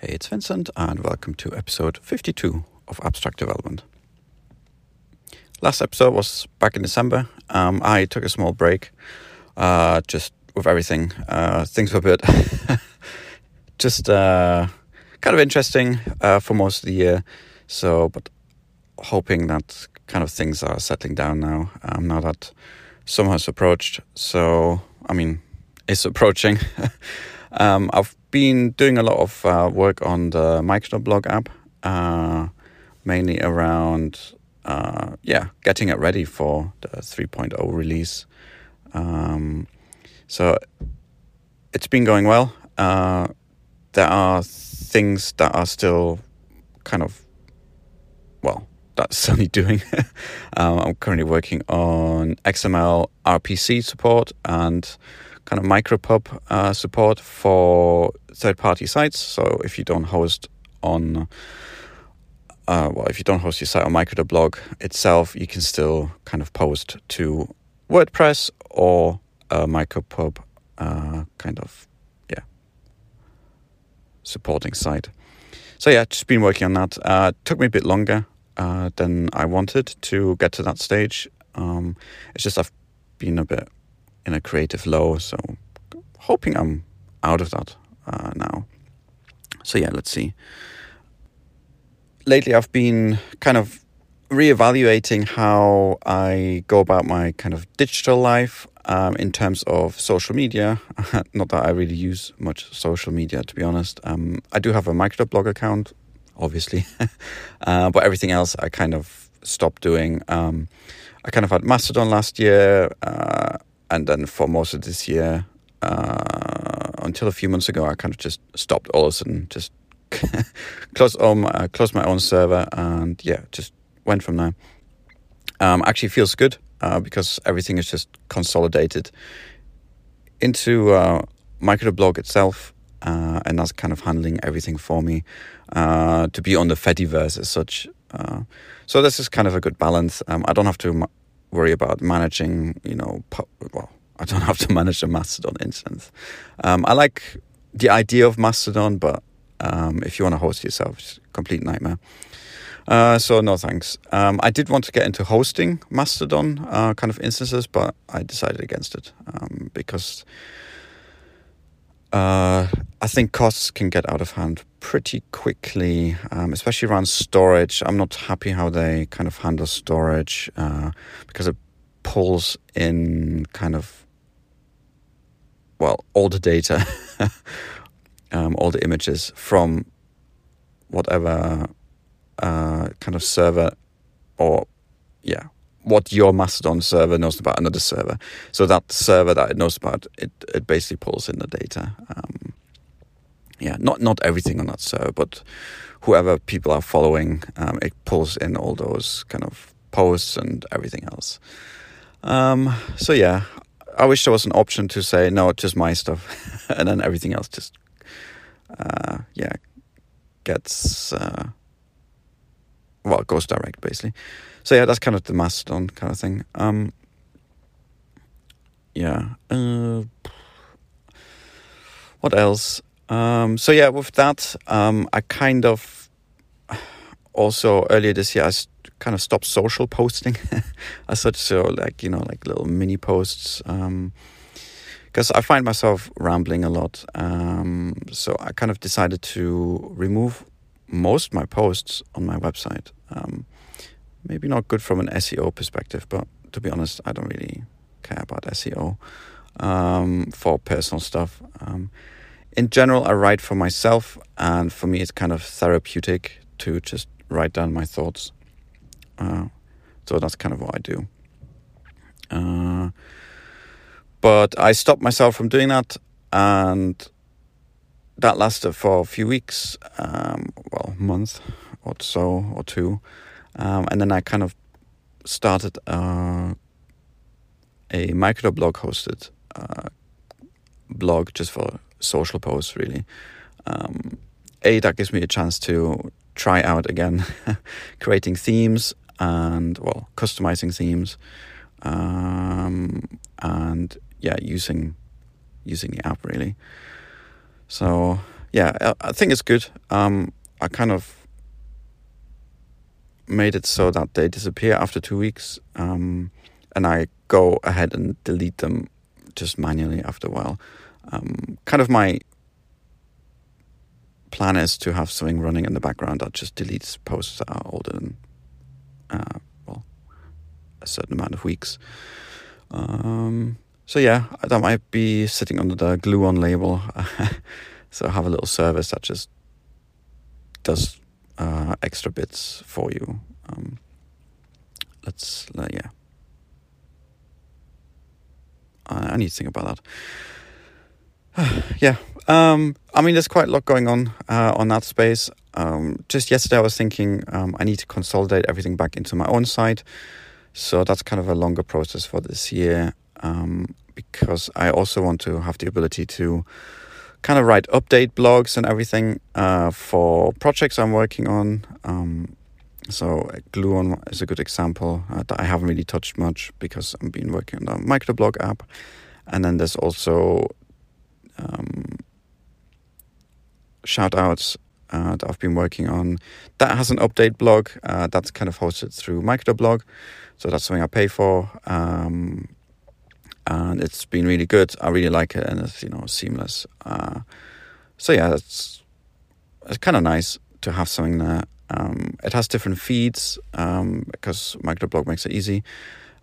Hey, it's Vincent, and welcome to episode 52 of Abstract Development. Last episode was back in December. Um, I took a small break, uh, just with everything. Uh, things were a bit just uh, kind of interesting uh, for most of the year. So, but hoping that kind of things are settling down now. Um, now that summer has approached. So, I mean, it's approaching. um, I've been doing a lot of uh, work on the Micro.blog app, uh, mainly around uh, yeah getting it ready for the 3.0 release. Um, so it's been going well. Uh, there are things that are still kind of well that's certainly doing. um, I'm currently working on XML RPC support and kind of micropub uh, support for third-party sites. So if you don't host on, uh, well, if you don't host your site on Micro.blog itself, you can still kind of post to WordPress or a micropub uh, kind of yeah supporting site. So yeah, just been working on that. Uh, took me a bit longer uh, than I wanted to get to that stage. Um, it's just I've been a bit in a creative low. So hoping I'm out of that uh, now. So yeah, let's see. Lately, I've been kind of reevaluating how I go about my kind of digital life um, in terms of social media. Not that I really use much social media, to be honest. Um, I do have a Micro.blog account, obviously, uh, but everything else I kind of stopped doing. Um, I kind of had Mastodon last year. Uh, and then for most of this year, uh, until a few months ago, I kind of just stopped all of a sudden, just closed, um, uh, closed my own server, and yeah, just went from there. Um, actually, feels good uh, because everything is just consolidated into uh, Micro.blog itself, uh, and that's kind of handling everything for me uh, to be on the Fediverse as such. Uh, so this is kind of a good balance. Um, I don't have to worry about managing, you know, well, I don't have to manage a Mastodon instance. Um, I like the idea of Mastodon, but um, if you want to host yourself, it's a complete nightmare. Uh, so no thanks. Um, I did want to get into hosting Mastodon uh, kind of instances, but I decided against it um, because uh, I think costs can get out of hand pretty quickly, um, especially around storage. I'm not happy how they kind of handle storage uh, because it pulls in kind of well all the data, um, all the images from whatever uh, kind of server or yeah what your Mastodon server knows about another server. So that server that it knows about, it, it basically pulls in the data. Um, yeah, not not everything on that server, but whoever people are following, um, it pulls in all those kind of posts and everything else. Um, so yeah, I wish there was an option to say no, just my stuff, and then everything else just, uh, yeah, gets uh, well it goes direct basically. So yeah, that's kind of the Mastodon kind of thing. Um, yeah. Uh, what else? Um, so yeah, with that, um, I kind of also earlier this year I kind of stopped social posting as such. So like you know, like little mini posts. because um, I find myself rambling a lot. Um, so I kind of decided to remove most my posts on my website. Um, maybe not good from an SEO perspective, but to be honest, I don't really care about SEO um, for personal stuff. Um, in general, I write for myself, and for me, it's kind of therapeutic to just write down my thoughts. Uh, so that's kind of what I do. Uh, but I stopped myself from doing that, and that lasted for a few weeks, um, well, month or so or two, um, and then I kind of started uh, a Micro.blog hosted uh, blog just for social posts, really. Um, a, that gives me a chance to try out again creating themes and, well, customizing themes. Um, and yeah, using using the app really. So yeah, I, I think it's good. Um, I kind of made it so that they disappear after two weeks, um, and I go ahead and delete them just manually after a while. Um, kind of my plan is to have something running in the background that just deletes posts that are older than uh, well a certain amount of weeks. Um, so yeah, that might be sitting under the Gluon label. so have a little service that just does uh, extra bits for you. Um, let's uh, yeah. I, I need to think about that. yeah, um, I mean, there's quite a lot going on uh, on that space. Um, just yesterday, I was thinking um, I need to consolidate everything back into my own site. So that's kind of a longer process for this year um, because I also want to have the ability to kind of write update blogs and everything uh, for projects I'm working on. Um, so Gluon is a good example uh, that I haven't really touched much because I've been working on the Micro.blog app. And then there's also um, shoutouts uh, that I've been working on. That has an update blog uh, that's kind of hosted through Micro.blog. So that's something I pay for. Um, and it's been really good. I really like it and it's, you know, seamless. Uh, so yeah, it's, it's kind of nice to have something there. Um, it has different feeds um, because Micro.blog makes it easy.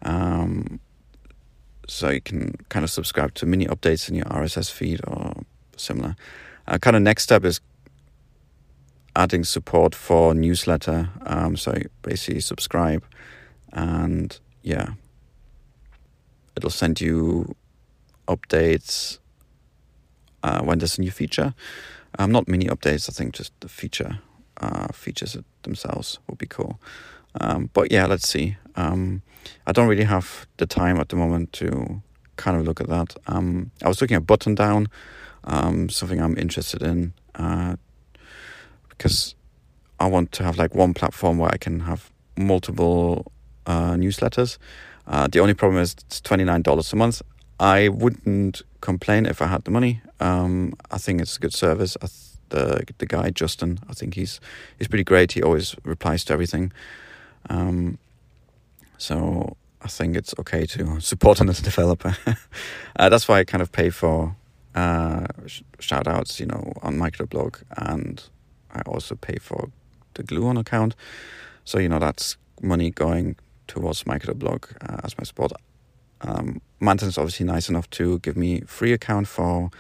Um, so you can kind of subscribe to mini updates in your RSS feed or similar. Uh, kind of next step is adding support for newsletter. Um, so basically subscribe, and yeah, it'll send you updates uh, when there's a new feature. Um, not mini updates. I think just the feature uh, features themselves would be cool. Um, but yeah, let's see. Um, I don't really have the time at the moment to kind of look at that. Um, I was looking at Buttondown um, something I'm interested in uh, because I want to have like one platform where I can have multiple uh, newsletters. Uh, the only problem is it's twenty nine dollars a month. I wouldn't complain if I had the money. Um, I think it's a good service. Th- the the guy Justin, I think he's he's pretty great. He always replies to everything. Um, so I think it's okay to support another developer. uh, that's why I kind of pay for uh, sh- shoutouts, you know, on Micro.blog, and I also pay for the Gluon account. So you know that's money going towards Micro.blog uh, as my support. Um, is obviously nice enough to give me free account for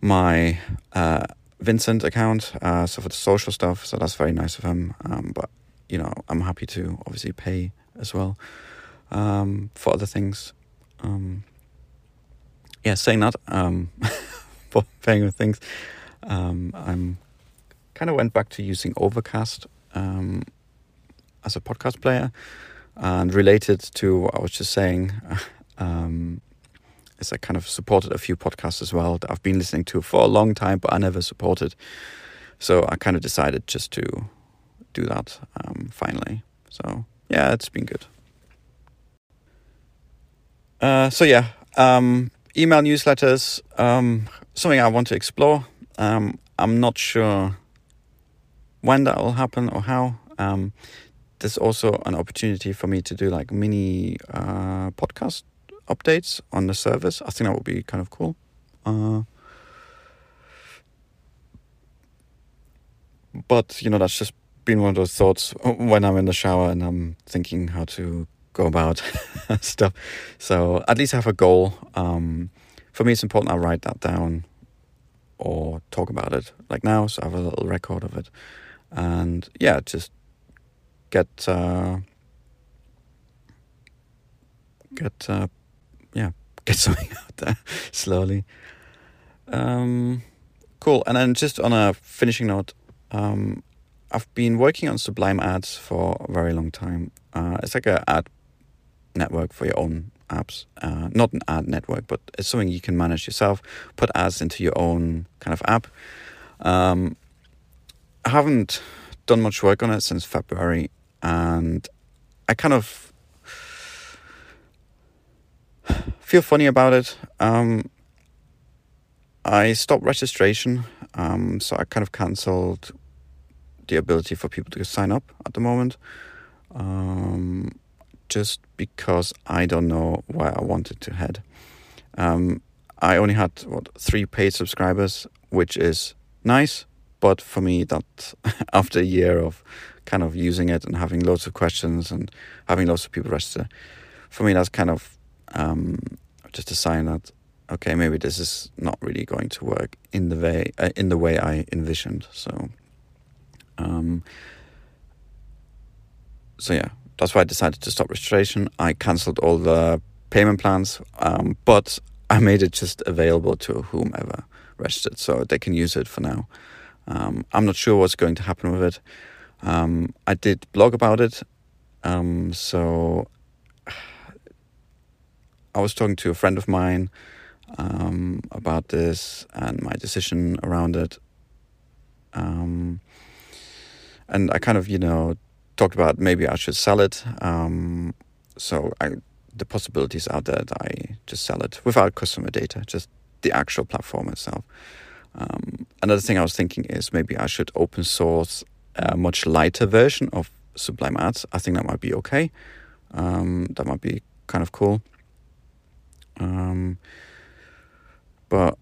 my uh, Vincent account, uh, so for the social stuff. So that's very nice of him. Um, but you know, I'm happy to obviously pay as well um, for other things. Um, yeah, saying that, um, for paying with things, um, I'm kind of went back to using Overcast um, as a podcast player, and related to what I was just saying, um, is I kind of supported a few podcasts as well that I've been listening to for a long time, but I never supported. So I kind of decided just to do that um, finally. So yeah, it's been good. Uh, so yeah, um, email newsletters, um, something I want to explore. Um, I'm not sure when that will happen or how. There's also an opportunity for me to do like mini uh, podcast updates on the service. I think that would be kind of cool. Uh, but you know, that's just been one of those thoughts when I'm in the shower and I'm thinking how to go about stuff. So at least have a goal. Um, for me, it's important I write that down or talk about it like now, so I have a little record of it, and yeah, just get uh, get uh, yeah get something out there slowly. Um, cool, and then just on a finishing note. Um, I've been working on Sublime Ads for a very long time. Uh, it's like an ad network for your own apps. Uh, not an ad network, but it's something you can manage yourself. Put ads into your own kind of app. Um, I haven't done much work on it since February, and I kind of feel funny about it. Um, I stopped registration, um, so I kind of cancelled the ability for people to sign up at the moment, um, just because I don't know where I wanted to head. Um, I only had what three paid subscribers, which is nice, but for me, that after a year of kind of using it and having loads of questions and having lots of people register, for me, that's kind of um, just a sign that okay, maybe this is not really going to work in the way uh, in the way I envisioned. So, um, so yeah, that's why I decided to stop registration. I cancelled all the payment plans, um, but I made it just available to whomever registered, so they can use it for now. Um, I'm not sure what's going to happen with it. Um, I did blog about it, um, so I was talking to a friend of mine um, about this and my decision around it. Um, and I kind of, you know, talked about maybe I should sell it. Um, so I, the possibilities there that I just sell it without customer data, just the actual platform itself. Um, another thing I was thinking is maybe I should open source a much lighter version of Sublime Ads. I think that might be okay. Um, that might be kind of cool. Um, but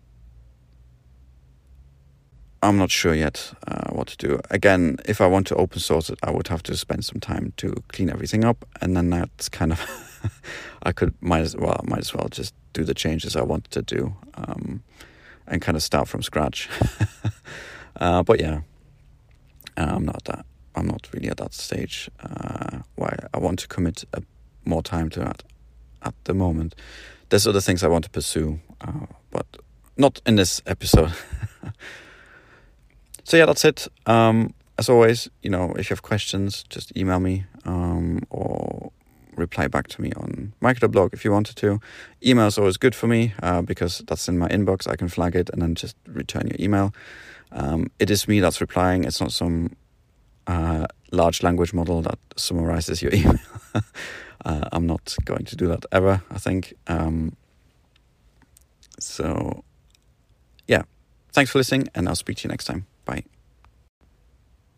I'm not sure yet uh, what to do. Again, if I want to open source it, I would have to spend some time to clean everything up, and then that's kind of I could might as well might as well just do the changes I wanted to do, um, and kind of start from scratch. uh, but yeah, I'm not that. I'm not really at that stage uh, I want to commit a, more time to that at the moment. There's other things I want to pursue, uh, but not in this episode. so yeah, that's it. Um, as always, you know, if you have questions, just email me um, or reply back to me on Micro.blog if you wanted to. Email is always good for me uh, because that's in my inbox. I can flag it and then just return your email. Um, it is me that's replying. It's not some uh, large language model that summarizes your email. uh, I'm not going to do that ever. I think. Um, so, yeah. Thanks for listening, and I'll speak to you next time. Bye.